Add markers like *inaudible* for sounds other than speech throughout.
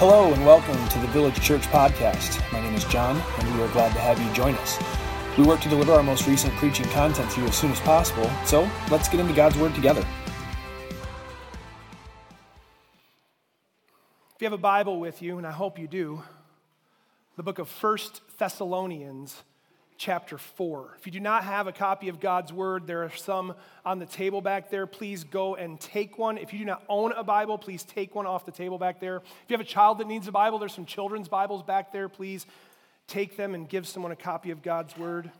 Hello and welcome to the Village Church Podcast. My name is John, and we are glad to have you join us. We work to deliver our most recent preaching content to you as soon as possible, so let's get into God's Word together. If you have a Bible with you, and I hope you do, the book of First Thessalonians chapter 4. If you do not have a copy of God's Word, there are some on the table back there. Please go and take one. If you do not own a Bible, please take one off the table back there. If you have a child that needs a Bible, there's some children's Bibles back there. Please take them and give someone a copy of God's Word.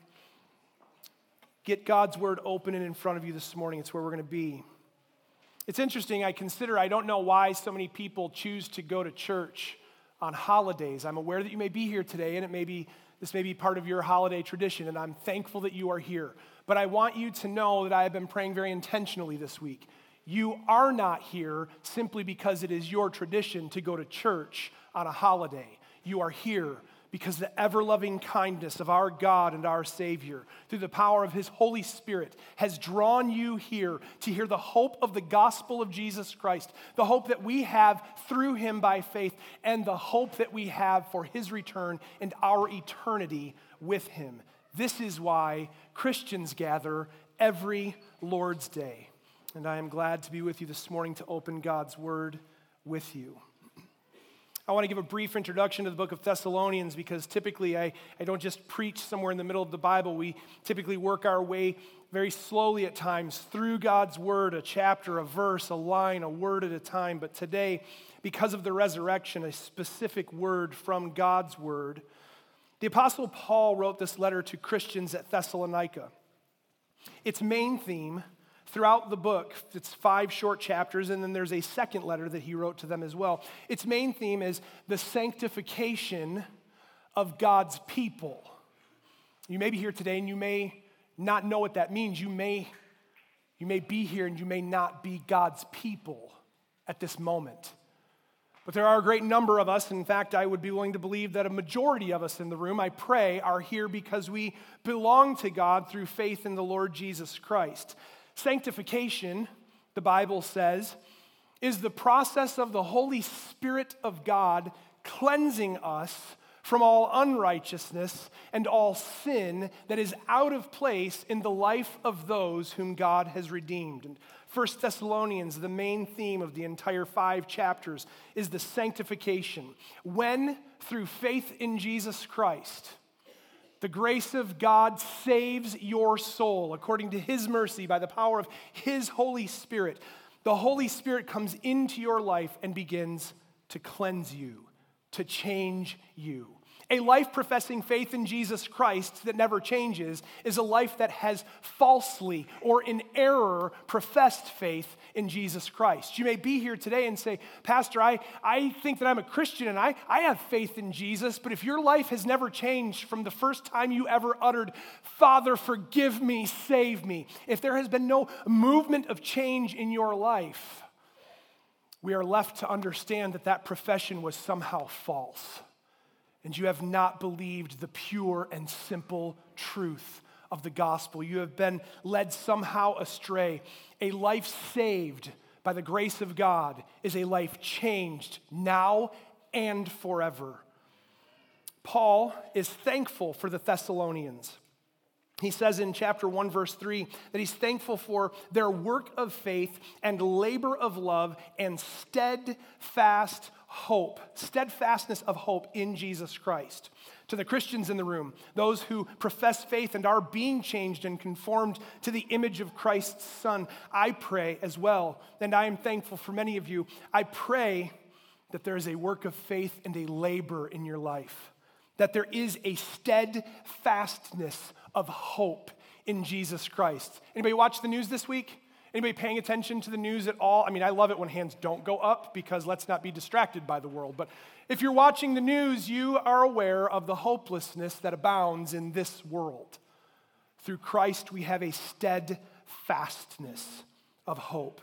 Get God's Word open and in front of you this morning. It's where we're going to be. It's interesting, I consider, I don't know why so many people choose to go to church on holidays. I'm aware that you may be here today, and it may be this may be part of your holiday tradition, and I'm thankful that you are here. But I want you to know that I have been praying very intentionally this week. You are not here simply because it is your tradition to go to church on a holiday. You are here because the ever loving kindness of our God and our Savior, through the power of His Holy Spirit, has drawn you here to hear the hope of the gospel of Jesus Christ, the hope that we have through Him by faith, and the hope that we have for His return and our eternity with Him. This is why Christians gather every Lord's Day. And I am glad to be with you this morning to open God's Word with you. I want to give a brief introduction to the book of Thessalonians because typically I, I don't just preach somewhere in the middle of the Bible. We typically work our way very slowly at times through God's word, a chapter, a verse, a line, a word at a time. But today, because of the resurrection, a specific word from God's word. The Apostle Paul wrote this letter to Christians at Thessalonica. Its main theme throughout the book. It's five short chapters, and then there's a second letter that he wrote to them as well. Its main theme is the sanctification of God's people. You may be here today and you may not know what that means. You may, you may be here and you may not be God's people at this moment. But there are a great number of us. In fact, I would be willing to believe that a majority of us in the room, I pray, are here because we belong to God through faith in the Lord Jesus Christ. Sanctification, the Bible says, is the process of the Holy Spirit of God cleansing us from all unrighteousness and all sin that is out of place in the life of those whom God has redeemed. And 1 Thessalonians, the main theme of the entire five chapters, is the sanctification. When, through faith in Jesus Christ, the grace of God saves your soul according to His mercy by the power of His Holy Spirit. The Holy Spirit comes into your life and begins to cleanse you, to change you. A life professing faith in Jesus Christ that never changes is a life that has falsely or in error professed faith in Jesus Christ. You may be here today and say, Pastor, I, I think that I'm a Christian and I, I have faith in Jesus, but if your life has never changed from the first time you ever uttered, Father, forgive me, save me, if there has been no movement of change in your life, we are left to understand that that profession was somehow false and you have not believed the pure and simple truth of the gospel. You have been led somehow astray. A life saved by the grace of God is a life changed now and forever. Paul is thankful for the Thessalonians. He says in chapter 1, verse 3, that he's thankful for their work of faith and labor of love and steadfast hope, steadfastness of hope in Jesus Christ. To the Christians in the room, those who profess faith and are being changed and conformed to the image of Christ's Son, I pray as well, and I am thankful for many of you. I pray that there is a work of faith and a labor in your life, that there is a steadfastness of hope in Jesus Christ. Anybody watch the news this week? Anybody paying attention to the news at all? I mean, I love it when hands don't go up because let's not be distracted by the world. But if you're watching the news, you are aware of the hopelessness that abounds in this world. Through Christ, we have a steadfastness of hope.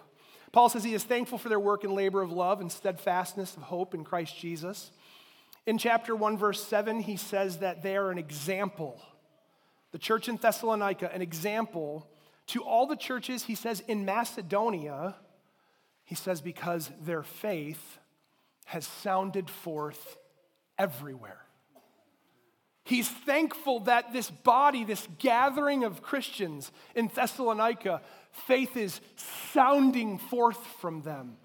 Paul says he is thankful for their work and labor of love and steadfastness of hope in Christ Jesus. In chapter 1, verse 7, he says that they are an example. The church in Thessalonica, an example to all the churches, he says, in Macedonia, he says, because their faith has sounded forth everywhere. He's thankful that this body, this gathering of Christians in Thessalonica, faith is sounding forth from them.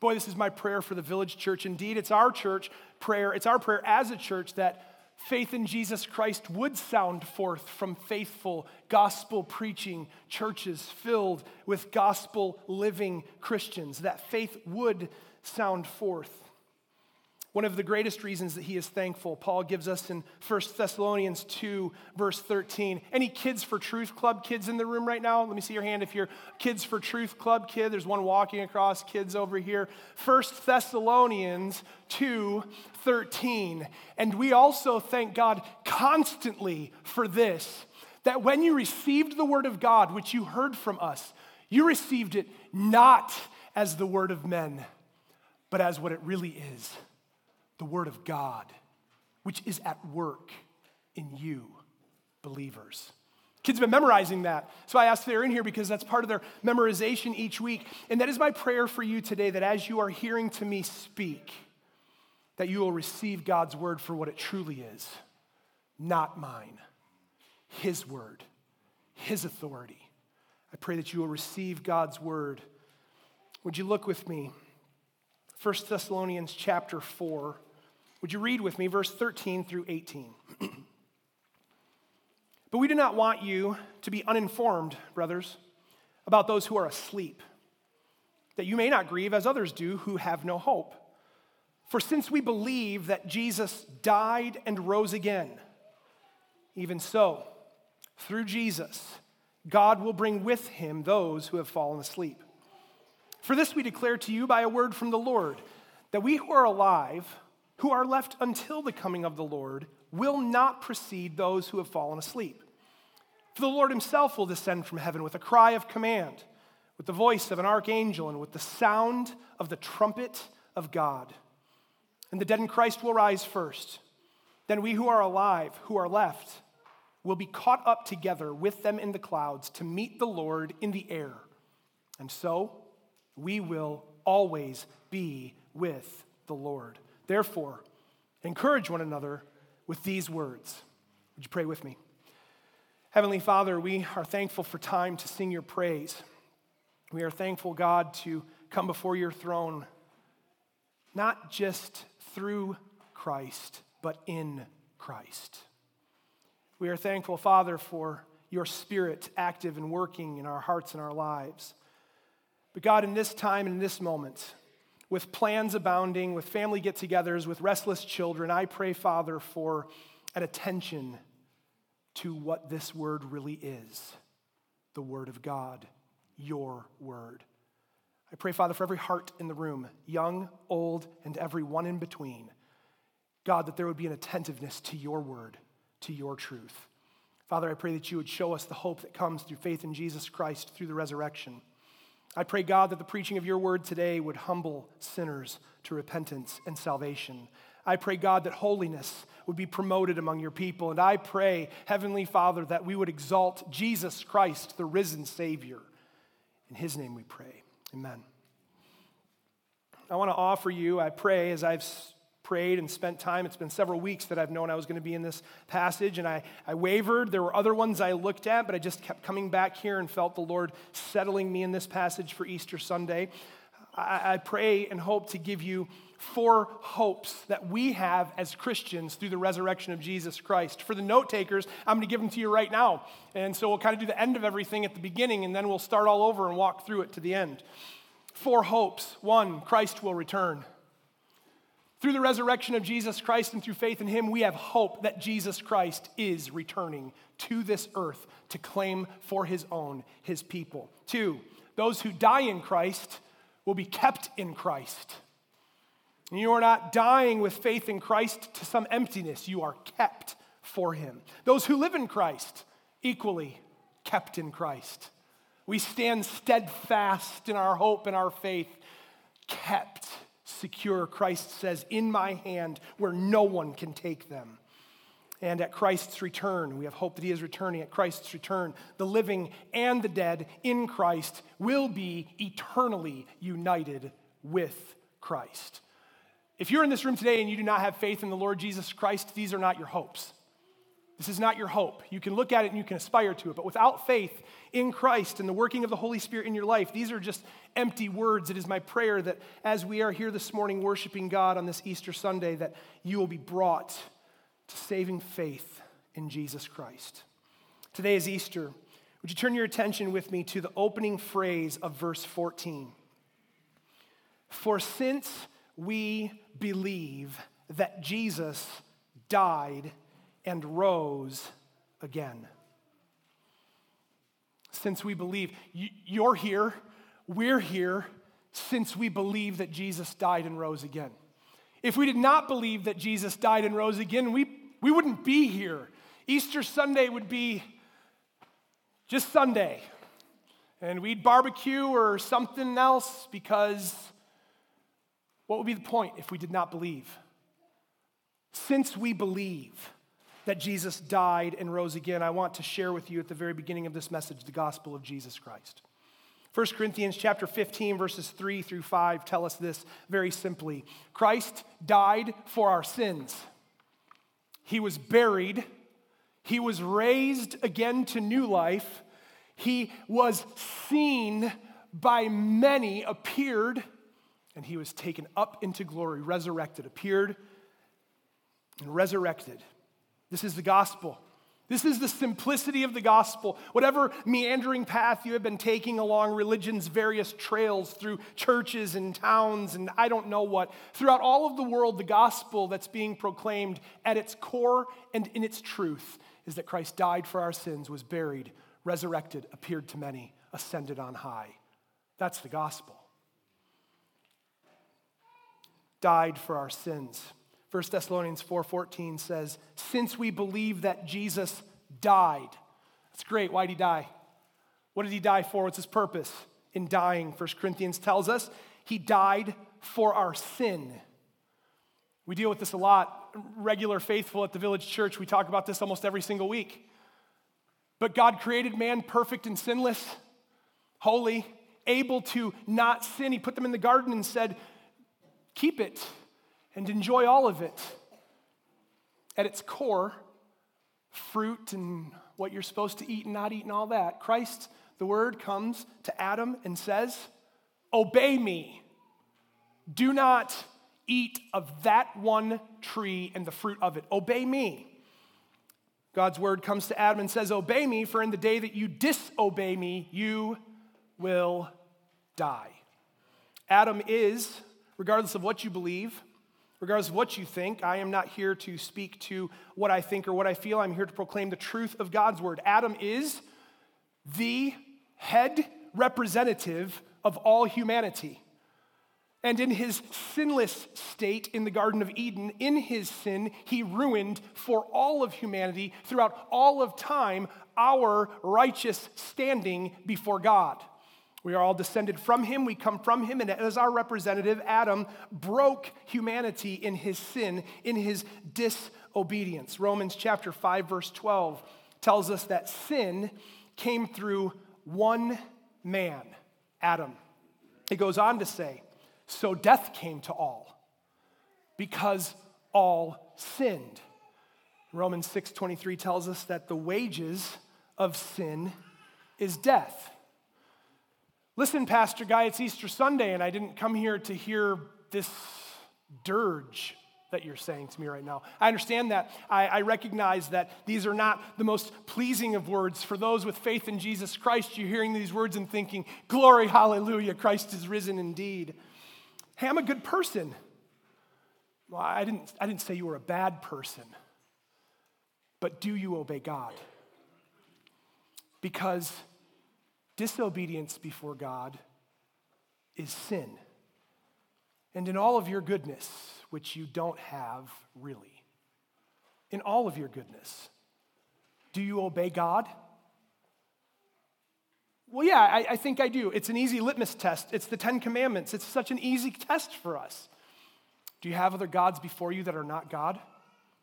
Boy, this is my prayer for the village church. Indeed, it's our church prayer. It's our prayer as a church that faith in Jesus Christ would sound forth from faithful, gospel preaching churches filled with gospel living Christians, that faith would sound forth. One of the greatest reasons that he is thankful, Paul gives us in 1 Thessalonians 2, verse 13. Any Kids for Truth Club kids in the room right now? Let me see your hand if you're Kids for Truth Club kid. There's one walking across, kids over here. 1 Thessalonians 2, 13. And we also thank God constantly for this that when you received the word of God, which you heard from us, you received it not as the word of men, but as what it really is the Word of God, which is at work in you, believers. Kids have been memorizing that. So I asked they're in here because that's part of their memorization each week. And that is my prayer for you today that as you are hearing to me speak, that you will receive God's word for what it truly is not mine, His word, His authority. I pray that you will receive God's word. Would you look with me? 1 Thessalonians chapter 4. Would you read with me verse 13 through 18? *clears throat* but we do not want you to be uninformed, brothers, about those who are asleep, that you may not grieve as others do who have no hope. For since we believe that Jesus died and rose again, even so, through Jesus, God will bring with him those who have fallen asleep. For this we declare to you by a word from the Lord, that we who are alive, who are left until the coming of the Lord will not precede those who have fallen asleep. For the Lord himself will descend from heaven with a cry of command, with the voice of an archangel, and with the sound of the trumpet of God. And the dead in Christ will rise first. Then we who are alive, who are left, will be caught up together with them in the clouds to meet the Lord in the air. And so we will always be with the Lord. Therefore, encourage one another with these words. Would you pray with me? Heavenly Father, we are thankful for time to sing your praise. We are thankful, God, to come before your throne, not just through Christ, but in Christ. We are thankful, Father, for your Spirit active and working in our hearts and our lives. But God, in this time and in this moment, with plans abounding, with family get togethers, with restless children, I pray, Father, for an attention to what this word really is the Word of God, your Word. I pray, Father, for every heart in the room, young, old, and every one in between. God, that there would be an attentiveness to your Word, to your truth. Father, I pray that you would show us the hope that comes through faith in Jesus Christ through the resurrection. I pray, God, that the preaching of your word today would humble sinners to repentance and salvation. I pray, God, that holiness would be promoted among your people. And I pray, Heavenly Father, that we would exalt Jesus Christ, the risen Savior. In his name we pray. Amen. I want to offer you, I pray, as I've prayed and spent time. It's been several weeks that I've known I was going to be in this passage, and I, I wavered. There were other ones I looked at, but I just kept coming back here and felt the Lord settling me in this passage for Easter Sunday. I, I pray and hope to give you four hopes that we have as Christians through the resurrection of Jesus Christ. For the note takers, I'm going to give them to you right now. And so we'll kind of do the end of everything at the beginning, and then we'll start all over and walk through it to the end. Four hopes. One, Christ will return. Through the resurrection of Jesus Christ and through faith in Him, we have hope that Jesus Christ is returning to this earth to claim for His own His people. Two, those who die in Christ will be kept in Christ. You are not dying with faith in Christ to some emptiness, you are kept for Him. Those who live in Christ, equally kept in Christ. We stand steadfast in our hope and our faith, kept secure, Christ says, in my hand where no one can take them. And at Christ's return, we have hope that he is returning. At Christ's return, the living and the dead in Christ will be eternally united with Christ. If you're in this room today and you do not have faith in the Lord Jesus Christ, these are not your hopes. This is not your hope. You can look at it and you can aspire to it, but without faith in Christ and the working of the Holy Spirit in your life, these are just empty words. It is my prayer that as we are here this morning worshiping God on this Easter Sunday, that you will be brought to saving faith in Jesus Christ. Today is Easter. Would you turn your attention with me to the opening phrase of verse 14? For since we believe that Jesus died and rose again. Since we believe, you're here, we're here, since we believe that Jesus died and rose again. If we did not believe that Jesus died and rose again, we, we wouldn't be here. Easter Sunday would be just Sunday. And we'd barbecue or something else because what would be the point if we did not believe? Since we believe, that Jesus died and rose again, I want to share with you at the very beginning of this message the gospel of Jesus Christ. 1 Corinthians chapter 15 verses 3 through 5 tell us this very simply. Christ died for our sins. He was buried. He was raised again to new life. He was seen by many, appeared, and he was taken up into glory, resurrected, appeared and resurrected. This is the gospel. This is the simplicity of the gospel. Whatever meandering path you have been taking along religion's various trails through churches and towns and I don't know what, throughout all of the world, the gospel that's being proclaimed at its core and in its truth is that Christ died for our sins, was buried, resurrected, appeared to many, ascended on high. That's the gospel. Died for our sins. 1 Thessalonians 4:14 says, "Since we believe that Jesus died." That's great. Why did he die? What did he die for? What's his purpose in dying? 1 Corinthians tells us he died for our sin. We deal with this a lot. Regular faithful at the village church, we talk about this almost every single week. But God created man perfect and sinless, holy, able to not sin. He put them in the garden and said, Keep it and enjoy all of it. At its core, fruit and what you're supposed to eat and not eat and all that, Christ, the word, comes to Adam and says, Obey me. Do not eat of that one tree and the fruit of it. Obey me. God's word comes to Adam and says, Obey me, for in the day that you disobey me, you will die. Adam is, regardless of what you believe, Regardless of what you think, I am not here to speak to what I think or what I feel. I'm here to proclaim the truth of God's word. Adam is the head representative of all humanity. And in his sinless state in the Garden of Eden, in his sin, he ruined for all of humanity throughout all of time our righteous standing before God. We are all descended from him, we come from him, and as our representative, Adam broke humanity in his sin, in his disobedience. Romans chapter 5, verse 12 tells us that sin came through one man, Adam. It goes on to say, so death came to all because all sinned. Romans 6:23 tells us that the wages of sin is death. Listen, Pastor Guy, it's Easter Sunday, and I didn't come here to hear this dirge that you're saying to me right now. I understand that. I, I, recognize that these are not the most pleasing of words. For those with faith in Jesus Christ, you're hearing these words and thinking, Glory, hallelujah, Christ is risen indeed. Hey, I'm a good person. Well, I didn't, I didn't say you were a bad person, but do you obey God? Because disobedience before God is sin. And in all of your goodness, which you don't have really, in all of your goodness, do you obey God? Well, yeah, I, I, think I do. It's an easy litmus test. It's the Ten Commandments. It's such an easy test for us. Do you have other gods before you that are not God?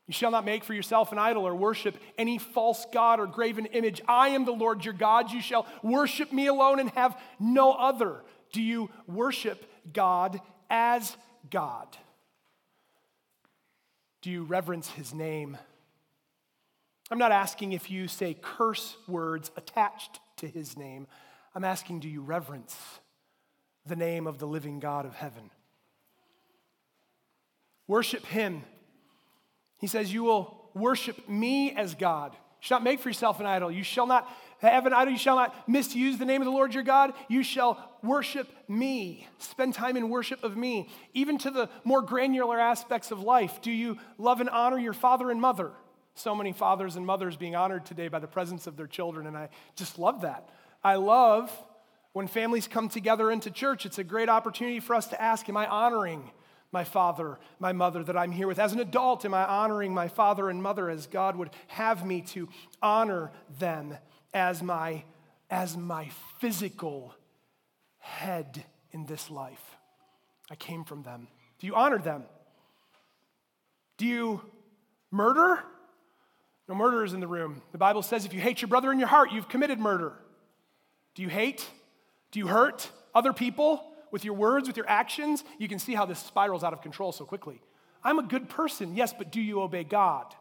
You shall not make for yourself an idol or worship any false god or graven image. I am the Lord your God. You shall worship me alone and have no other. Do you worship God as God? Do you reverence his name? I'm not asking if you say curse words attached to his name. I'm asking, do you reverence the name of the living God of heaven? Worship him. He says, You will worship me as God. You shall not make for yourself an idol. You shall not have an idol. You shall not misuse the name of the Lord your God. You shall worship me. Spend time in worship of me. Even to the more granular aspects of life. Do you love and honor your father and mother? So many fathers and mothers being honored today by the presence of their children, and I just love that. I love when families come together into church, it's a great opportunity for us to ask, Am I honoring my father, my mother that I'm here with? As an adult, am I honoring my father and mother as God would have me to honor them as my, as my physical head in this life? I came from them. Do you honor them? Do you murder? No murderers in the room. The Bible says if you hate your brother in your heart, you've committed murder. Do you hate? Do you hurt other people with your words, with your actions? You can see how this spirals out of control so quickly. I'm a good person, yes, but do you obey God?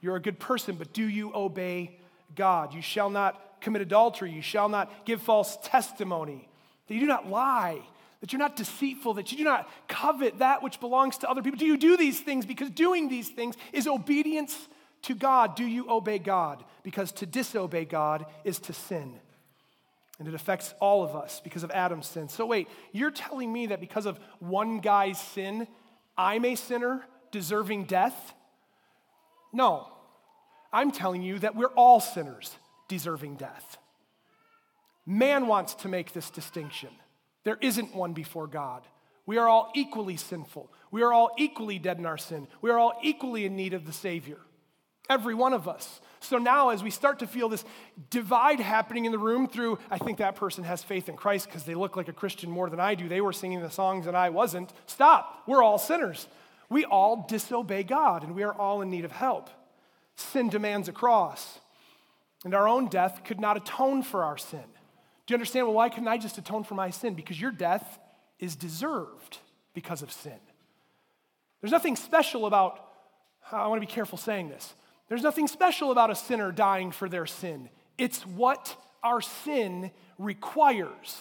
You're a good person, but do you obey God? You shall not commit adultery. You shall not give false testimony. That you do not lie. That you're not deceitful. That you do not covet that which belongs to other people. Do you do these things? Because doing these things is obedience to God. Do you obey God? Because to disobey God is to sin. And it affects all of us because of Adam's sin. So, wait, you're telling me that because of one guy's sin, I'm a sinner deserving death? No. I'm telling you that we're all sinners deserving death. Man wants to make this distinction. There isn't one before God. We are all equally sinful. We are all equally dead in our sin. We are all equally in need of the Savior. Every one of us. So now, as we start to feel this divide happening in the room through, I think that person has faith in Christ because they look like a Christian more than I do. They were singing the songs and I wasn't. Stop. We're all sinners. We all disobey God and we are all in need of help. Sin demands a cross, and our own death could not atone for our sin. Do you understand? Well, why couldn't I just atone for my sin? Because your death is deserved because of sin. There's nothing special about, I want to be careful saying this. There's nothing special about a sinner dying for their sin. It's what our sin requires.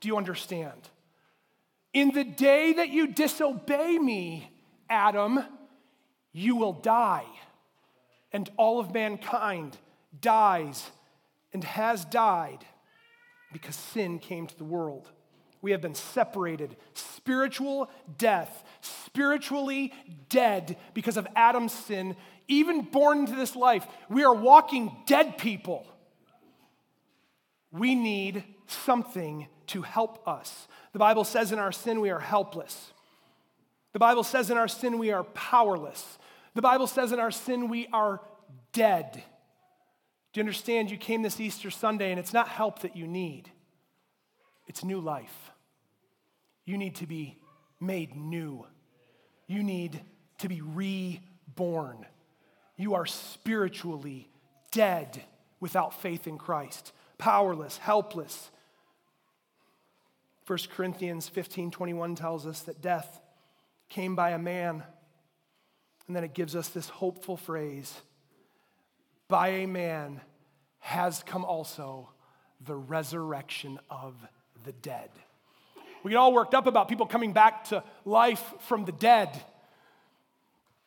Do you understand? In the day that you disobey me, Adam, you will die. And all of mankind dies and has died because sin came to the world. We have been separated, spiritual death, spiritually dead because of Adam's sin even born into this life, we are walking dead people. We need something to help us. The Bible says in our sin we are helpless. The Bible says in our sin we are powerless. The Bible says in our sin we are dead. Do you understand? You came this Easter Sunday and it's not help that you need, it's new life. You need to be made new, you need to be reborn you are spiritually dead without faith in Christ, powerless, helpless. 1 Corinthians 15 21 tells us that death came by a man. And then it gives us this hopeful phrase by a man has come also the resurrection of the dead. We get all worked up about people coming back to life from the dead.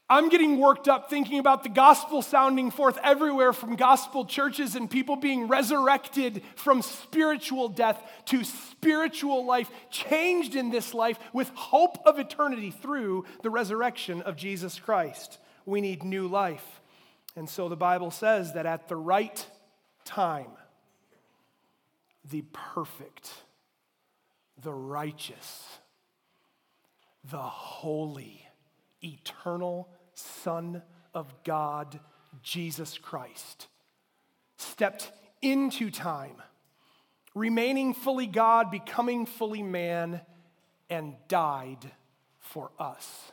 I'm getting worked up thinking about the gospel sounding forth everywhere from gospel churches and people being resurrected from spiritual death to spiritual life, changed in this life with hope of eternity through the resurrection of Jesus Christ. We need new life. And so the Bible says that at the right time, the perfect, the righteous, the holy, eternal Son of God, Jesus Christ, stepped into time, remaining fully God, becoming fully man, and died for us.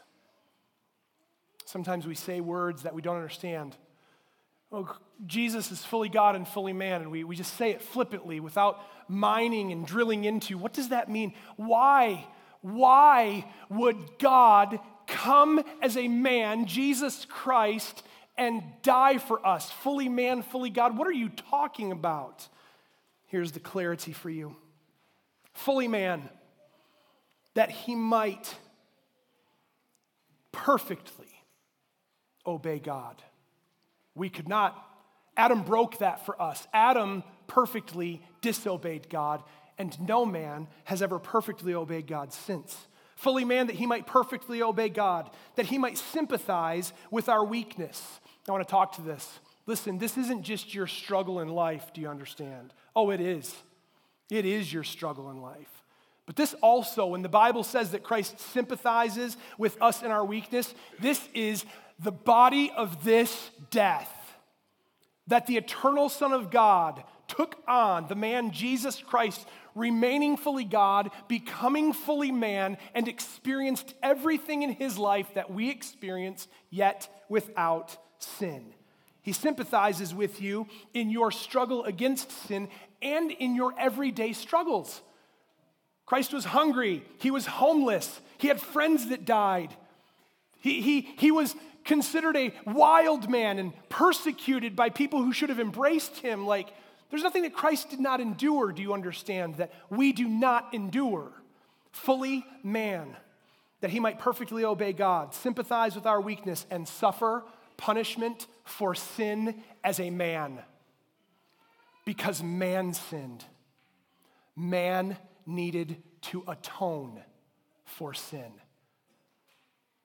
Sometimes we say words that we don't understand. Oh, Jesus is fully God and fully man, and we, we just say it flippantly without mining and drilling into what does that mean? Why? Why would God come as a man, Jesus Christ, and die for us, fully man, fully God. What are you talking about? Here's the clarity for you fully man, that he might perfectly obey God. We could not. Adam broke that for us. Adam perfectly disobeyed God, and no man has ever perfectly obeyed God since. Fully man, that he might perfectly obey God, that he might sympathize with our weakness. I want to talk to this. Listen, this isn't just your struggle in life, do you understand? Oh, it is. It is your struggle in life. But this also, when the Bible says that Christ sympathizes with us in our weakness, this is the body of this death that the eternal Son of God took on, the man Jesus Christ, remaining fully God, becoming fully man, and experienced everything in his life that we experience, yet without sin. He sympathizes with you in your struggle against sin and in your everyday struggles. Christ was hungry, he was homeless, he had friends that died. He, he, he was considered a wild man and persecuted by people who should have embraced him. Like, there's nothing that Christ did not endure, do you understand? That we do not endure. Fully man, that he might perfectly obey God, sympathize with our weakness, and suffer punishment for sin as a man. Because man sinned. Man needed to atone for sin,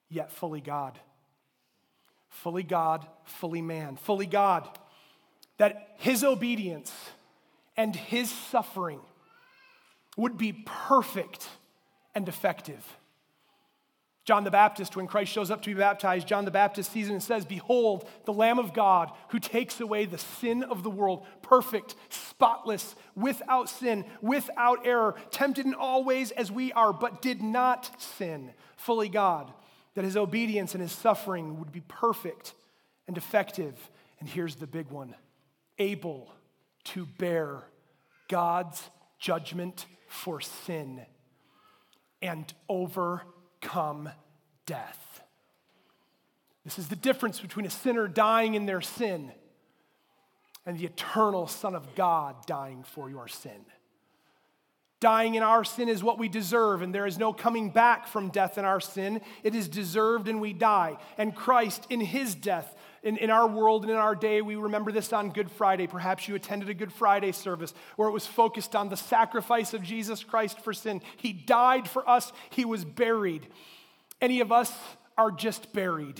yet fully God. Fully God, fully man. Fully God, that his obedience and his suffering would be perfect and effective. John the Baptist, when Christ shows up to be baptized, John the Baptist sees it and says, Behold, the Lamb of God who takes away the sin of the world, perfect, spotless, without sin, without error, tempted in all ways as we are, but did not sin, fully God, that his obedience and his suffering would be perfect and effective. And here's the big one able to bear God's judgment for sin and overcome death. This is the difference between a sinner dying in their sin and the eternal Son of God dying for your sin. Dying in our sin is what we deserve, and there is no coming back from death in our sin. It is deserved, and we die. And Christ, in his death, in, in our world and in our day, we remember this on Good Friday. Perhaps you attended a Good Friday service where it was focused on the sacrifice of Jesus Christ for sin. He died for us, He was buried. Any of us are just buried.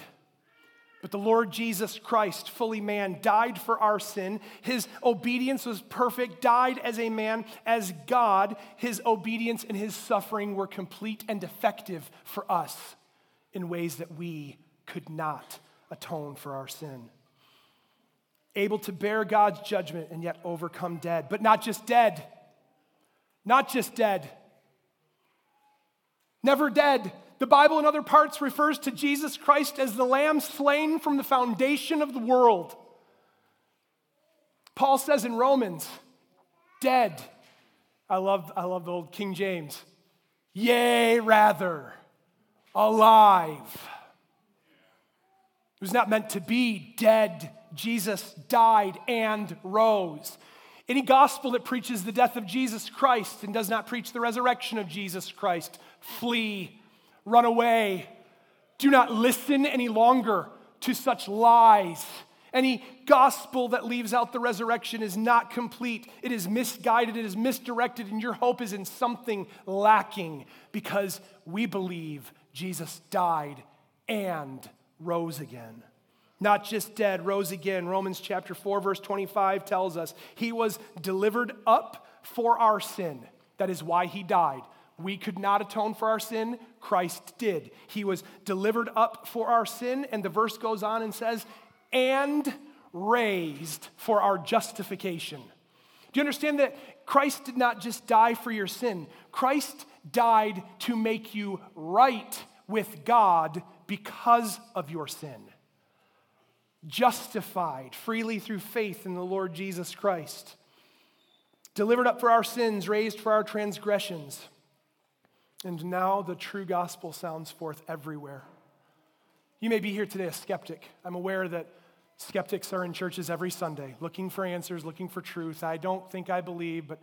But the Lord Jesus Christ, fully man, died for our sin. His obedience was perfect, died as a man, as God. His obedience and his suffering were complete and effective for us in ways that we could not atone for our sin. Able to bear God's judgment and yet overcome dead, but not just dead. Not just dead. Never dead. The Bible in other parts refers to Jesus Christ as the lamb slain from the foundation of the world. Paul says in Romans, dead. I love, I love the old King James. Yea, rather, alive was not meant to be dead. Jesus died and rose. Any gospel that preaches the death of Jesus Christ and does not preach the resurrection of Jesus Christ, flee, run away. Do not listen any longer to such lies. Any gospel that leaves out the resurrection is not complete. It is misguided, it is misdirected, and your hope is in something lacking because we believe Jesus died and rose again. Not just dead, rose again. Romans chapter 4, verse 25 tells us he was delivered up for our sin. That is why he died. We could not atone for our sin, Christ did. He was delivered up for our sin, and the verse goes on and says, and raised for our justification. Do you understand that Christ did not just die for your sin? Christ died to make you right with God because of your sin. Justified freely through faith in the Lord Jesus Christ. Delivered up for our sins, raised for our transgressions. And now the true gospel sounds forth everywhere. You may be here today a skeptic. I'm aware that skeptics are in churches every Sunday looking for answers, looking for truth. I don't think I believe, but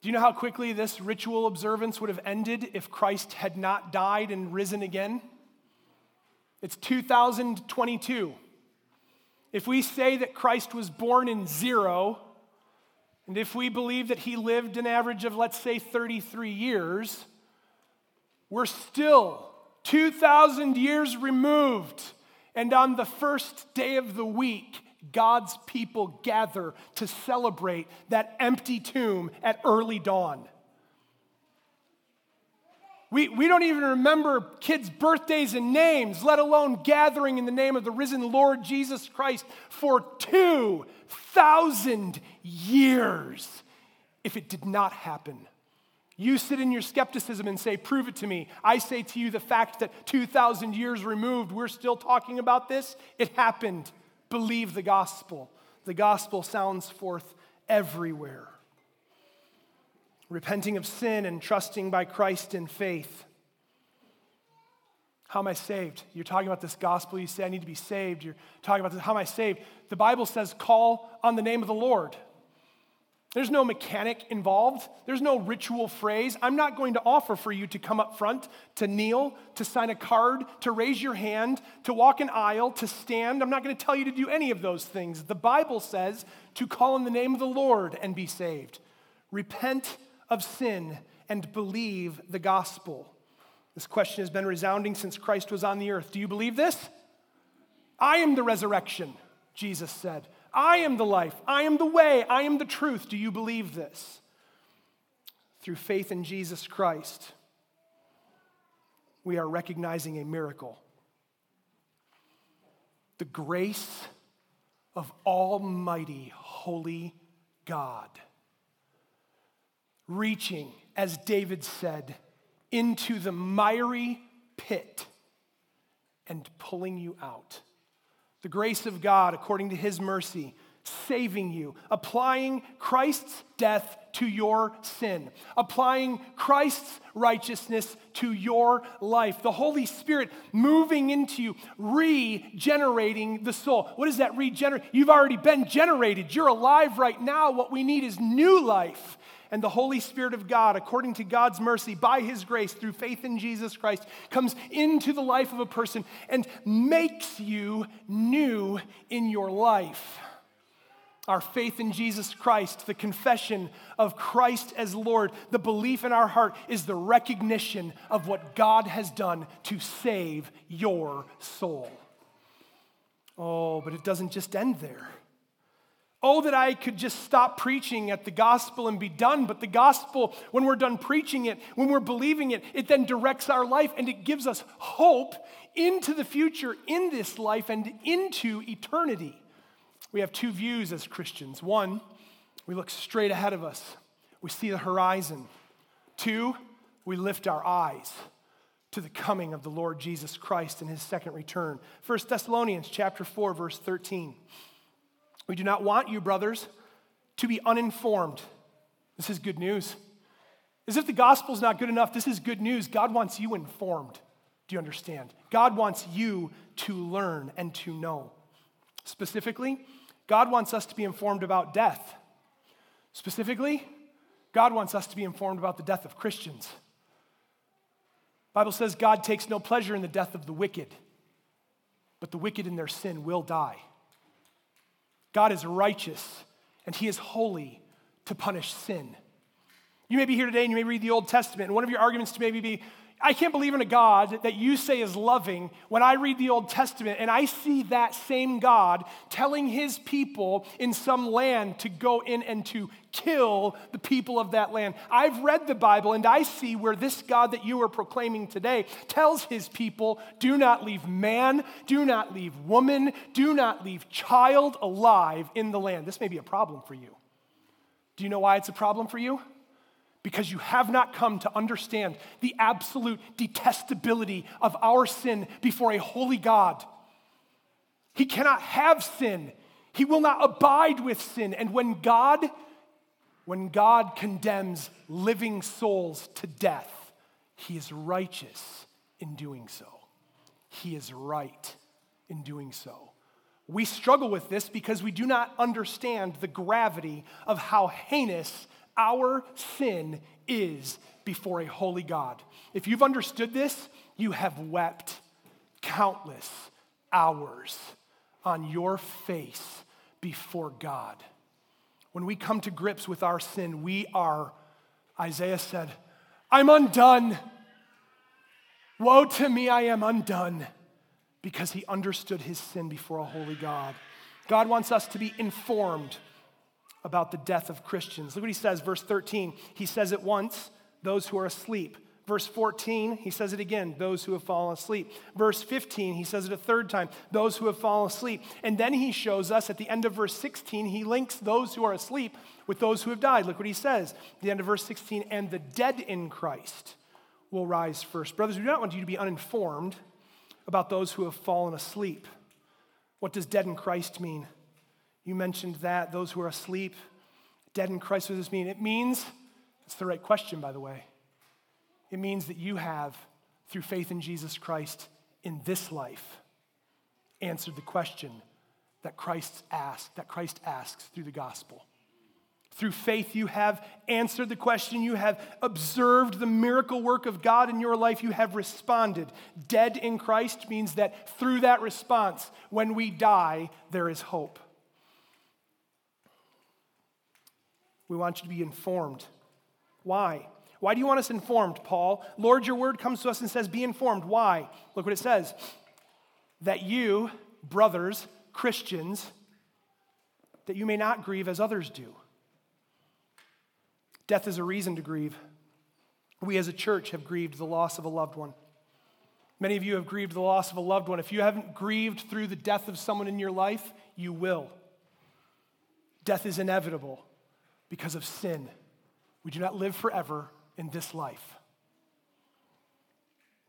do you know how quickly this ritual observance would have ended if Christ had not died and risen again? It's 2022. If we say that Christ was born in zero, and if we believe that he lived an average of, let's say, 33 years, we're still 2,000 years removed. And on the first day of the week, God's people gather to celebrate that empty tomb at early dawn. We, we don't even remember kids' birthdays and names, let alone gathering in the name of the risen Lord Jesus Christ for 2,000 years if it did not happen. You sit in your skepticism and say, Prove it to me. I say to you, the fact that 2,000 years removed, we're still talking about this, it happened. Believe the gospel. The gospel sounds forth everywhere repenting of sin and trusting by Christ in faith. How am I saved? You're talking about this gospel. You say, I need to be saved. You're talking about this. How am I saved? The Bible says, call on the name of the Lord. There's no mechanic involved. There's no ritual phrase. I'm not going to offer for you to come up front, to kneel, to sign a card, to raise your hand, to walk an aisle, to stand. I'm not going to tell you to do any of those things. The Bible says to call on the name of the Lord and be saved. Repent of sin and believe the gospel? This question has been resounding since Christ was on the earth. Do you believe this? I am the resurrection, Jesus said. I am the life. I am the way. I am the truth. Do you believe this? Through faith in Jesus Christ, we are recognizing a miracle. The grace of Almighty, Holy God reaching, as David said, into the miry pit and pulling you out. The grace of God, according to his mercy, saving you, applying Christ's death to your sin, applying Christ's righteousness to your life. The Holy Spirit moving into you, regenerating the soul. What is that regenerate? You've already been generated. You're alive right now. What we need is new life and the Holy Spirit of God, according to God's mercy, by His grace, through faith in Jesus Christ, comes into the life of a person and makes you new in your life. Our faith in Jesus Christ, the confession of Christ as Lord, the belief in our heart is the recognition of what God has done to save your soul. Oh, but it doesn't just end there. Oh, that I could just stop preaching at the gospel and be done. But the gospel, when we're done preaching it, when we're believing it, it then directs our life and it gives us hope into the future, in this life, and into eternity. We have two views as Christians. One, we look straight ahead of us, we see the horizon. Two, we lift our eyes to the coming of the Lord Jesus Christ and his second return. 1 Thessalonians chapter 4 verse 13. We do not want you, brothers, to be uninformed. This is good news. As if the gospel is not good enough, this is good news. God wants you informed. Do you understand? God wants you to learn and to know. Specifically, God wants us to be informed about death. Specifically, God wants us to be informed about the death of Christians. Bible says God takes no pleasure in the death of the wicked, but the wicked in their sin will die. God is righteous and he is holy to punish sin. You may be here today and you may read the Old Testament, and one of your arguments to maybe be, I can't believe in a God that you say is loving when I read the Old Testament and I see that same God telling his people in some land to go in and to kill the people of that land. I've read the Bible and I see where this God that you are proclaiming today tells his people do not leave man, do not leave woman, do not leave child alive in the land. This may be a problem for you. Do you know why it's a problem for you? Because you have not come to understand the absolute detestability of our sin before a holy God. He cannot have sin. He will not abide with sin. And when God when God condemns living souls to death, he is righteous in doing so. he is right in doing so. We struggle with this because we do not understand the gravity of how heinous our sin is before a holy God. If you've understood this, you have wept countless hours on your face before God. When we come to grips with our sin, we are, Isaiah said, I'm undone. Woe to me, I am undone because he understood his sin before a holy God. God wants us to be informed about the death of Christians. Look what he says, verse 13. He says it once those who are asleep. Verse 14, he says it again, those who have fallen asleep. Verse 15, he says it a third time, those who have fallen asleep. And then he shows us at the end of verse 16, he links those who are asleep with those who have died. Look what he says, the end of verse 16, and the dead in Christ will rise first. Brothers, we do not want you to be uninformed about those who have fallen asleep. What does dead in Christ mean? You mentioned that, those who are asleep. Dead in Christ, what does this mean? It means, it's the right question, by the way. It means that you have, through faith in Jesus Christ in this life, answered the question that Christ asked, that Christ asks through the gospel. Through faith, you have answered the question. You have observed the miracle work of God in your life. You have responded. Dead in Christ means that through that response, when we die, there is hope. We want you to be informed. Why? Why do you want us informed, Paul? Lord, your word comes to us and says, Be informed. Why? Look what it says that you, brothers, Christians, that you may not grieve as others do. Death is a reason to grieve. We as a church have grieved the loss of a loved one. Many of you have grieved the loss of a loved one. If you haven't grieved through the death of someone in your life, you will. Death is inevitable because of sin. We do not live forever in this life.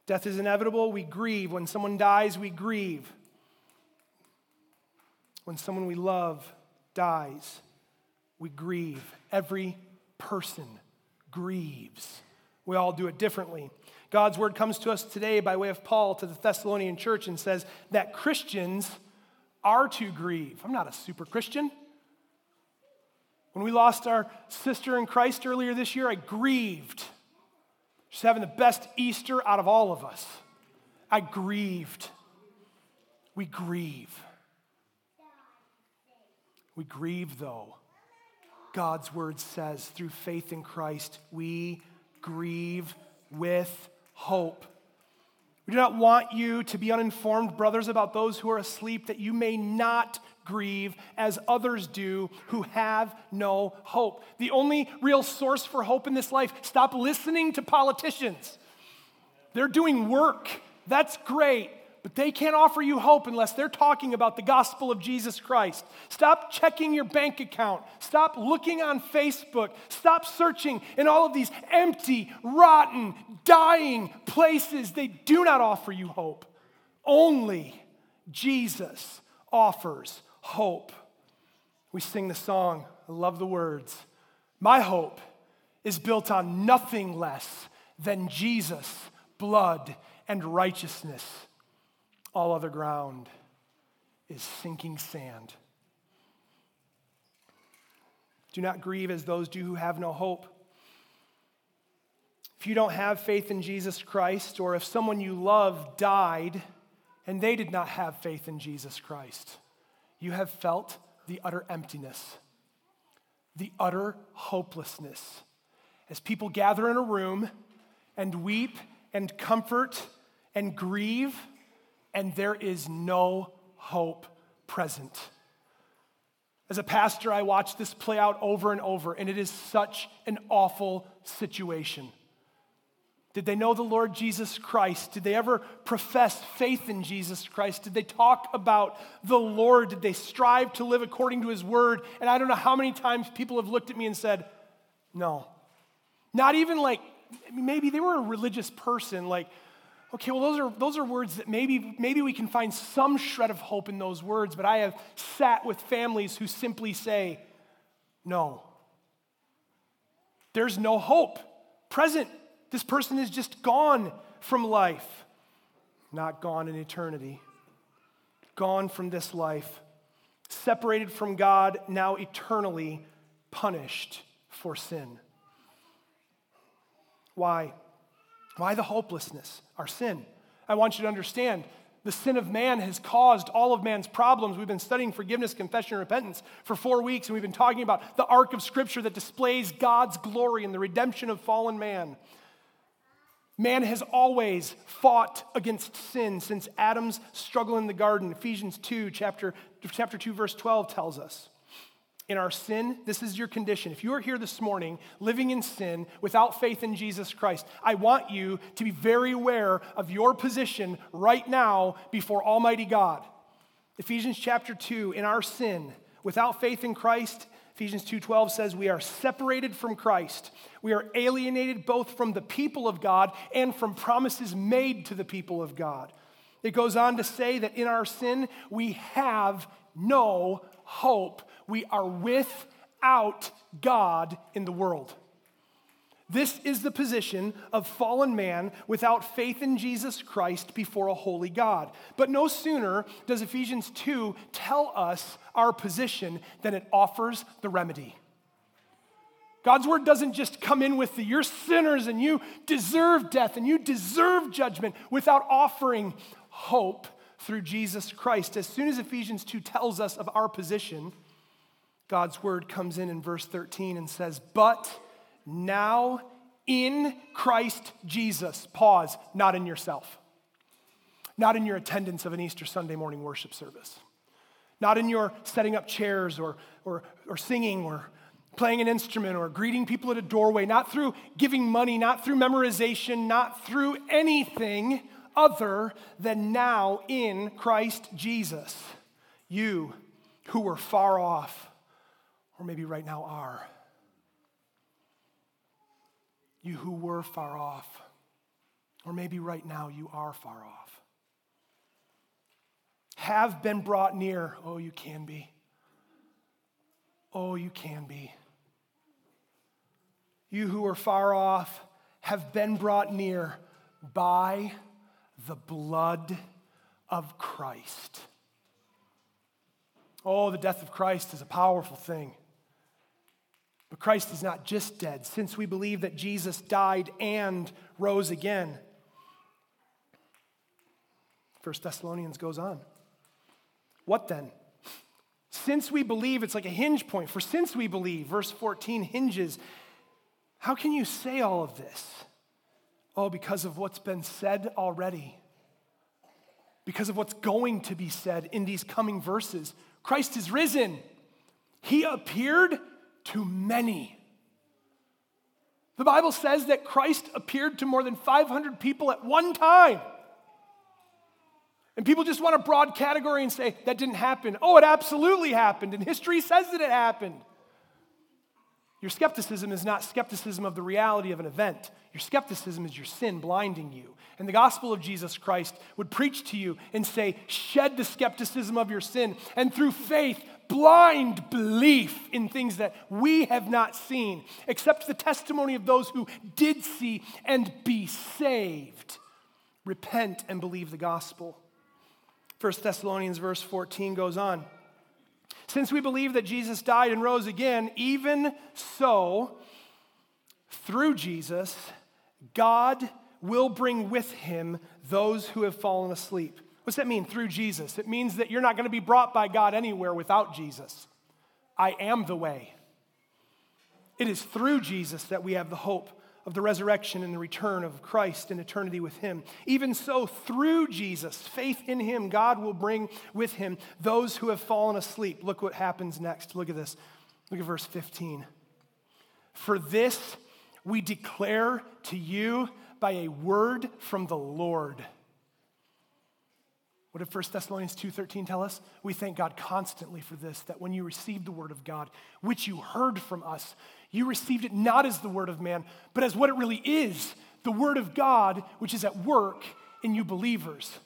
Death is inevitable. We grieve. When someone dies, we grieve. When someone we love dies, we grieve. Every person grieves. We all do it differently. God's word comes to us today by way of Paul to the Thessalonian church and says that Christians are to grieve. I'm not a super Christian. When we lost our sister in Christ earlier this year, I grieved. She's having the best Easter out of all of us. I grieved. We grieve. We grieve, though, God's word says, through faith in Christ, we grieve with hope. We do not want you to be uninformed, brothers, about those who are asleep, that you may not grieve as others do who have no hope. The only real source for hope in this life, stop listening to politicians. They're doing work. That's great but they can't offer you hope unless they're talking about the gospel of Jesus Christ. Stop checking your bank account. Stop looking on Facebook. Stop searching in all of these empty, rotten, dying places. They do not offer you hope. Only Jesus offers hope. We sing the song, I love the words. My hope is built on nothing less than Jesus' blood and righteousness. All other ground is sinking sand. Do not grieve as those do who have no hope. If you don't have faith in Jesus Christ, or if someone you love died and they did not have faith in Jesus Christ, you have felt the utter emptiness, the utter hopelessness. As people gather in a room and weep and comfort and grieve, and there is no hope present. As a pastor, I watch this play out over and over, and it is such an awful situation. Did they know the Lord Jesus Christ? Did they ever profess faith in Jesus Christ? Did they talk about the Lord? Did they strive to live according to his word? And I don't know how many times people have looked at me and said, No. Not even like, maybe they were a religious person, like, okay, well, those are, those are words that maybe, maybe we can find some shred of hope in those words, but I have sat with families who simply say, no. There's no hope present. This person is just gone from life. not gone in eternity, gone from this life, separated from God, now eternally punished for sin. Why? Why the hopelessness? Our sin. I want you to understand the sin of man has caused all of man's problems. We've been studying forgiveness, confession, and repentance for four weeks, and we've been talking about the arc of Scripture that displays God's glory and the redemption of fallen man. Man has always fought against sin since Adam's struggle in the garden. Ephesians 2, chapter, chapter 2, verse 12 tells us in our sin, this is your condition. If you are here this morning living in sin without faith in Jesus Christ, I want you to be very aware of your position right now before Almighty God. Ephesians chapter 2, in our sin, without faith in Christ, Ephesians 2:12 says we are separated from Christ. We are alienated both from the people of God and from promises made to the people of God. It goes on to say that in our sin we have no hope we are without God in the world. This is the position of fallen man without faith in Jesus Christ before a holy God. But no sooner does Ephesians 2 tell us our position than it offers the remedy. God's word doesn't just come in with the you're sinners and you deserve death and you deserve judgment without offering hope through Jesus Christ. As soon as Ephesians 2 tells us of our position, God's word comes in in verse 13 and says, But now in Christ Jesus, pause, not in yourself, not in your attendance of an Easter Sunday morning worship service, not in your setting up chairs or, or, or singing or playing an instrument or greeting people at a doorway, not through giving money, not through memorization, not through anything other than now in Christ Jesus. You who were far off or maybe right now are. You who were far off, or maybe right now you are far off. Have been brought near. Oh, you can be. Oh, you can be. You who are far off have been brought near by the blood of Christ. Oh, the death of Christ is a powerful thing. But Christ is not just dead, since we believe that Jesus died and rose again. First Thessalonians goes on. What then? Since we believe, it's like a hinge point. For since we believe, verse 14 hinges. How can you say all of this? Oh, because of what's been said already. Because of what's going to be said in these coming verses. Christ is risen. He appeared to many. The Bible says that Christ appeared to more than 500 people at one time. And people just want a broad category and say, that didn't happen. Oh, it absolutely happened, and history says that it happened. Your skepticism is not skepticism of the reality of an event. Your skepticism is your sin blinding you. And the gospel of Jesus Christ would preach to you and say, shed the skepticism of your sin, and through faith, blind belief in things that we have not seen, accept the testimony of those who did see and be saved. Repent and believe the gospel. 1 Thessalonians verse 14 goes on. Since we believe that Jesus died and rose again, even so, through Jesus, God will bring with him those who have fallen asleep. What's that mean through Jesus? It means that you're not going to be brought by God anywhere without Jesus. I am the way. It is through Jesus that we have the hope of the resurrection and the return of Christ in eternity with Him. Even so, through Jesus, faith in Him, God will bring with Him those who have fallen asleep. Look what happens next. Look at this. Look at verse 15. For this we declare to you by a word from the Lord. What did 1 Thessalonians 2:13 tell us? We thank God constantly for this that when you received the word of God, which you heard from us, you received it not as the word of man, but as what it really is, the word of God, which is at work in you believers.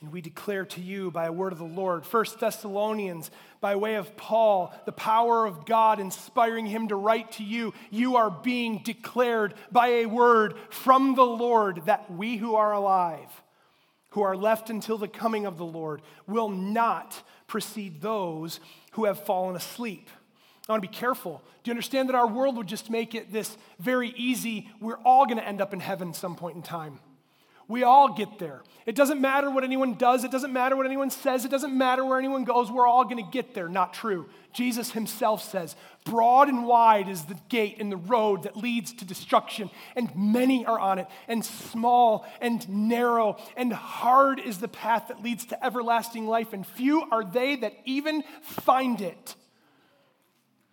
And we declare to you by a word of the Lord, 1 Thessalonians, by way of Paul, the power of God inspiring him to write to you, you are being declared by a word from the Lord that we who are alive who are left until the coming of the Lord will not precede those who have fallen asleep. I want to be careful. Do you understand that our world would just make it this very easy? We're all going to end up in heaven some point in time. We all get there. It doesn't matter what anyone does, it doesn't matter what anyone says, it doesn't matter where anyone goes, we're all going to get there. Not true. Jesus himself says, Broad and wide is the gate and the road that leads to destruction, and many are on it, and small and narrow and hard is the path that leads to everlasting life, and few are they that even find it.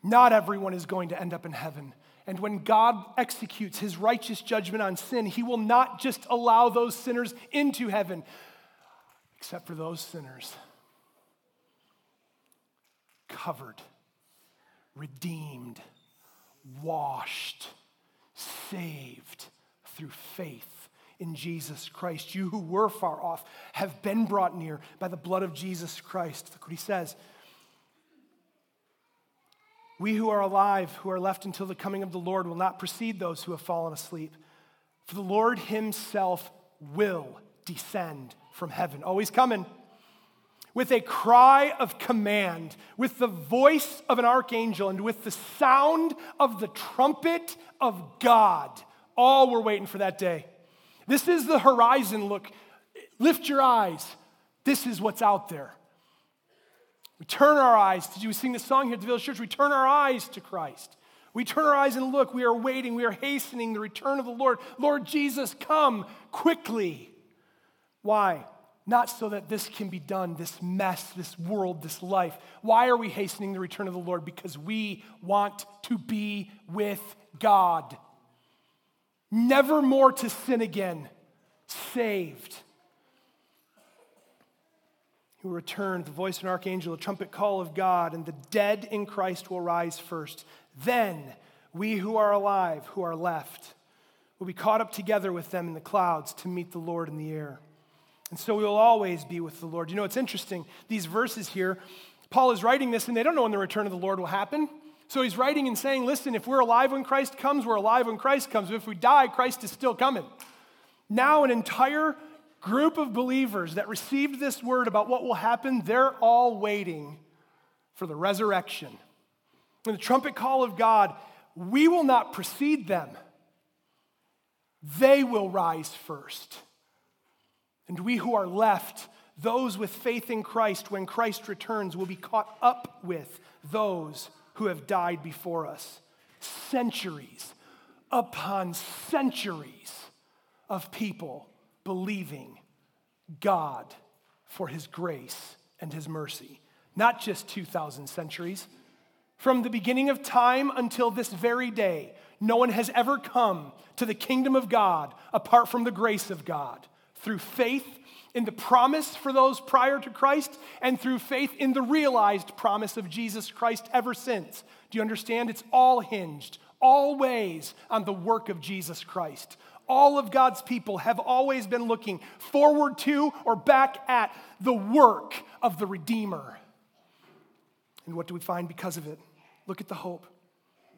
Not everyone is going to end up in heaven. And when God executes his righteous judgment on sin, he will not just allow those sinners into heaven, except for those sinners covered, redeemed, washed, saved through faith in Jesus Christ. You who were far off have been brought near by the blood of Jesus Christ. Look what he says. We who are alive, who are left until the coming of the Lord, will not precede those who have fallen asleep. For the Lord himself will descend from heaven. Oh, Always coming. With a cry of command, with the voice of an archangel, and with the sound of the trumpet of God. All we're waiting for that day. This is the horizon look. Lift your eyes. This is what's out there. We turn our eyes. to you We sing the song here at the Village Church? We turn our eyes to Christ. We turn our eyes and look. We are waiting. We are hastening the return of the Lord. Lord Jesus, come quickly. Why? Not so that this can be done, this mess, this world, this life. Why are we hastening the return of the Lord? Because we want to be with God. Never more to sin again. Saved who returned, the voice of an archangel, a trumpet call of God, and the dead in Christ will rise first. Then we who are alive, who are left, will be caught up together with them in the clouds to meet the Lord in the air. And so we will always be with the Lord. You know, it's interesting. These verses here, Paul is writing this, and they don't know when the return of the Lord will happen. So he's writing and saying, listen, if we're alive when Christ comes, we're alive when Christ comes. But if we die, Christ is still coming. Now, an entire group of believers that received this word about what will happen, they're all waiting for the resurrection. And the trumpet call of God, we will not precede them. They will rise first. And we who are left, those with faith in Christ, when Christ returns, will be caught up with those who have died before us. Centuries upon centuries of people believing God for his grace and his mercy. Not just 2,000 centuries. From the beginning of time until this very day, no one has ever come to the kingdom of God apart from the grace of God through faith in the promise for those prior to Christ and through faith in the realized promise of Jesus Christ ever since. Do you understand? It's all hinged, always on the work of Jesus Christ all of God's people have always been looking forward to or back at the work of the Redeemer. And what do we find because of it? Look at the hope.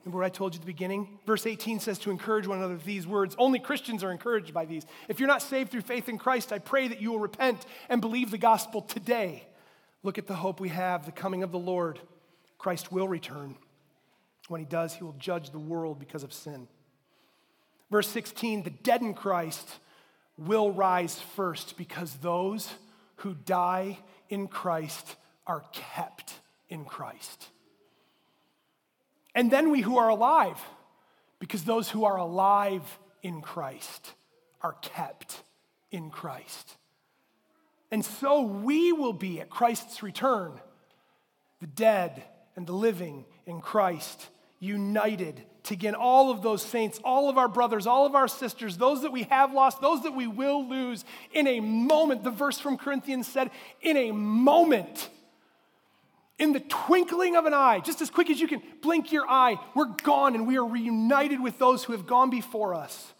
Remember what I told you at the beginning? Verse 18 says to encourage one another with these words. Only Christians are encouraged by these. If you're not saved through faith in Christ, I pray that you will repent and believe the gospel today. Look at the hope we have, the coming of the Lord. Christ will return. When he does, he will judge the world because of sin. Verse 16 the dead in Christ will rise first because those who die in Christ are kept in Christ. And then we who are alive, because those who are alive in Christ are kept in Christ. And so we will be at Christ's return, the dead and the living in Christ, united to gain all of those saints, all of our brothers, all of our sisters, those that we have lost, those that we will lose in a moment. The verse from Corinthians said, in a moment, in the twinkling of an eye, just as quick as you can blink your eye, we're gone and we are reunited with those who have gone before us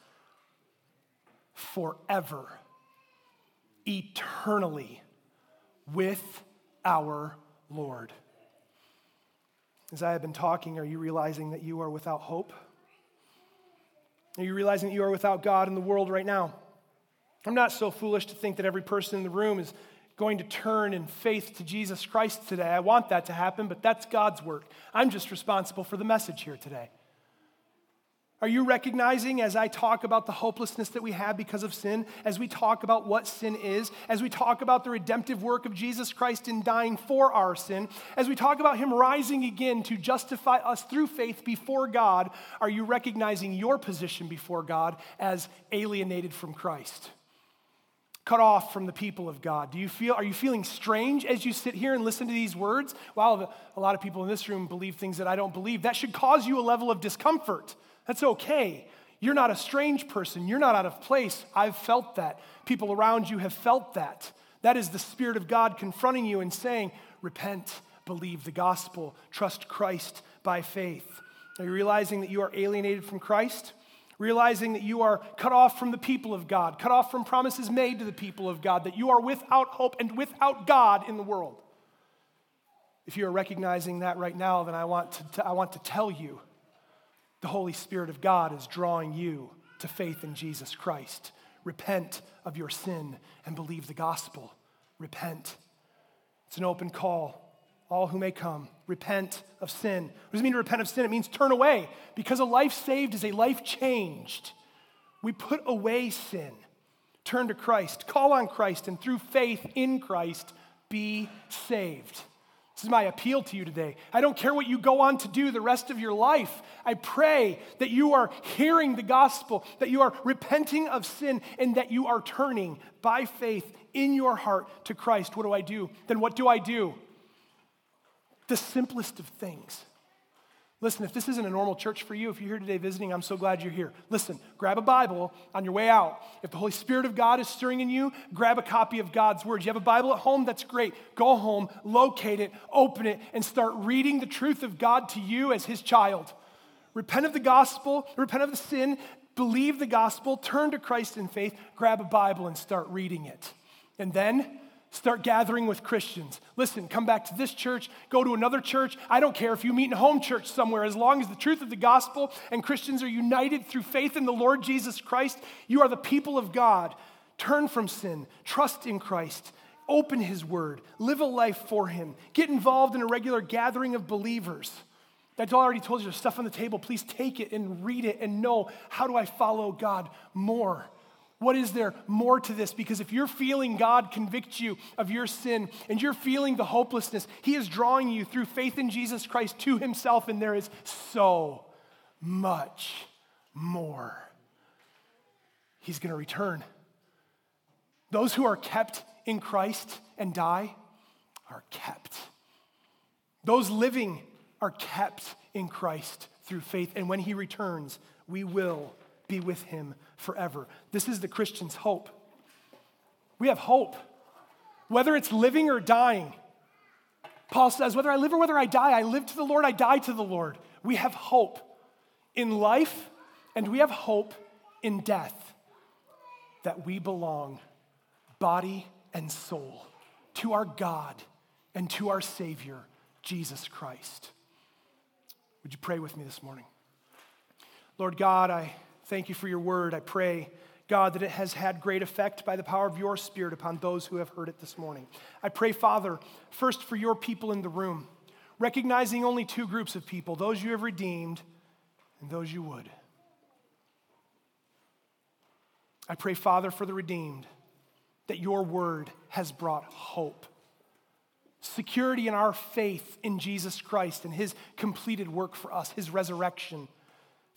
forever, eternally with our Lord. As I have been talking, are you realizing that you are without hope? Are you realizing that you are without God in the world right now? I'm not so foolish to think that every person in the room is going to turn in faith to Jesus Christ today. I want that to happen, but that's God's work. I'm just responsible for the message here today. Are you recognizing as I talk about the hopelessness that we have because of sin, as we talk about what sin is, as we talk about the redemptive work of Jesus Christ in dying for our sin, as we talk about Him rising again to justify us through faith before God, are you recognizing your position before God as alienated from Christ? Cut off from the people of God. Do you feel, are you feeling strange as you sit here and listen to these words? Wow, a lot of people in this room believe things that I don't believe. That should cause you a level of discomfort. That's okay. You're not a strange person. You're not out of place. I've felt that. People around you have felt that. That is the Spirit of God confronting you and saying, Repent, believe the gospel, trust Christ by faith. Are you realizing that you are alienated from Christ? Realizing that you are cut off from the people of God, cut off from promises made to the people of God, that you are without hope and without God in the world. If you are recognizing that right now, then I want to, I want to tell you the Holy Spirit of God is drawing you to faith in Jesus Christ. Repent of your sin and believe the gospel. Repent. It's an open call. All who may come, repent of sin. What does it mean to repent of sin? It means turn away, because a life saved is a life changed. We put away sin, turn to Christ, call on Christ, and through faith in Christ, be saved. This is my appeal to you today. I don't care what you go on to do the rest of your life. I pray that you are hearing the gospel, that you are repenting of sin, and that you are turning by faith in your heart to Christ. What do I do? Then what do I do? The simplest of things Listen, if this isn't a normal church for you, if you're here today visiting, I'm so glad you're here. Listen, grab a Bible on your way out. If the Holy Spirit of God is stirring in you, grab a copy of God's Word. You have a Bible at home? That's great. Go home, locate it, open it, and start reading the truth of God to you as His child. Repent of the gospel, repent of the sin, believe the gospel, turn to Christ in faith, grab a Bible and start reading it. And then Start gathering with Christians. Listen, come back to this church, go to another church. I don't care if you meet in home church somewhere, as long as the truth of the gospel and Christians are united through faith in the Lord Jesus Christ, you are the people of God. Turn from sin, trust in Christ, open His word, live a life for Him, get involved in a regular gathering of believers. That's all I already told you there's stuff on the table. Please take it and read it and know how do I follow God more. What is there more to this? Because if you're feeling God convict you of your sin and you're feeling the hopelessness, He is drawing you through faith in Jesus Christ to Himself, and there is so much more. He's going to return. Those who are kept in Christ and die are kept. Those living are kept in Christ through faith, and when He returns, we will be with him forever. This is the Christian's hope. We have hope, whether it's living or dying. Paul says, whether I live or whether I die, I live to the Lord, I die to the Lord. We have hope in life and we have hope in death that we belong, body and soul, to our God and to our Savior, Jesus Christ. Would you pray with me this morning? Lord God, I Thank you for your word. I pray, God, that it has had great effect by the power of your Spirit upon those who have heard it this morning. I pray, Father, first for your people in the room, recognizing only two groups of people those you have redeemed and those you would. I pray, Father, for the redeemed, that your word has brought hope, security in our faith in Jesus Christ and his completed work for us, his resurrection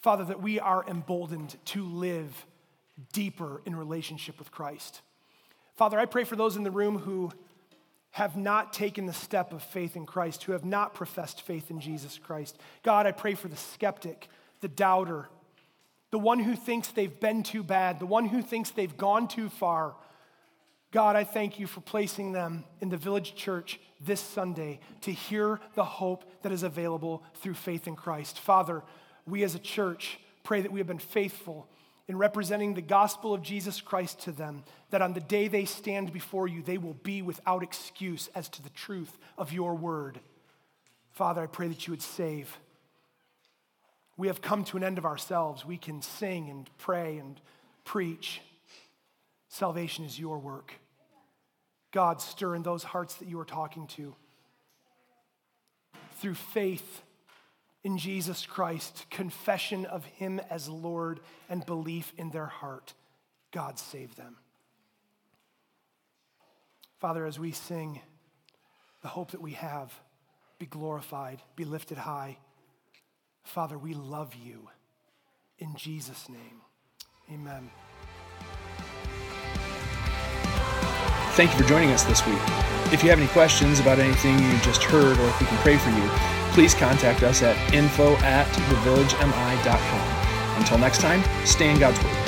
Father, that we are emboldened to live deeper in relationship with Christ. Father, I pray for those in the room who have not taken the step of faith in Christ, who have not professed faith in Jesus Christ. God, I pray for the skeptic, the doubter, the one who thinks they've been too bad, the one who thinks they've gone too far. God, I thank you for placing them in the village church this Sunday to hear the hope that is available through faith in Christ. Father, we as a church pray that we have been faithful in representing the gospel of Jesus Christ to them, that on the day they stand before you, they will be without excuse as to the truth of your word. Father, I pray that you would save. We have come to an end of ourselves. We can sing and pray and preach. Salvation is your work. God, stir in those hearts that you are talking to. Through faith in Jesus Christ, confession of Him as Lord, and belief in their heart, God save them. Father, as we sing, the hope that we have be glorified, be lifted high. Father, we love you. In Jesus' name, amen. Thank you for joining us this week. If you have any questions about anything you just heard or if we can pray for you, please contact us at info at thevillagemi.com. Until next time, stay in God's Word.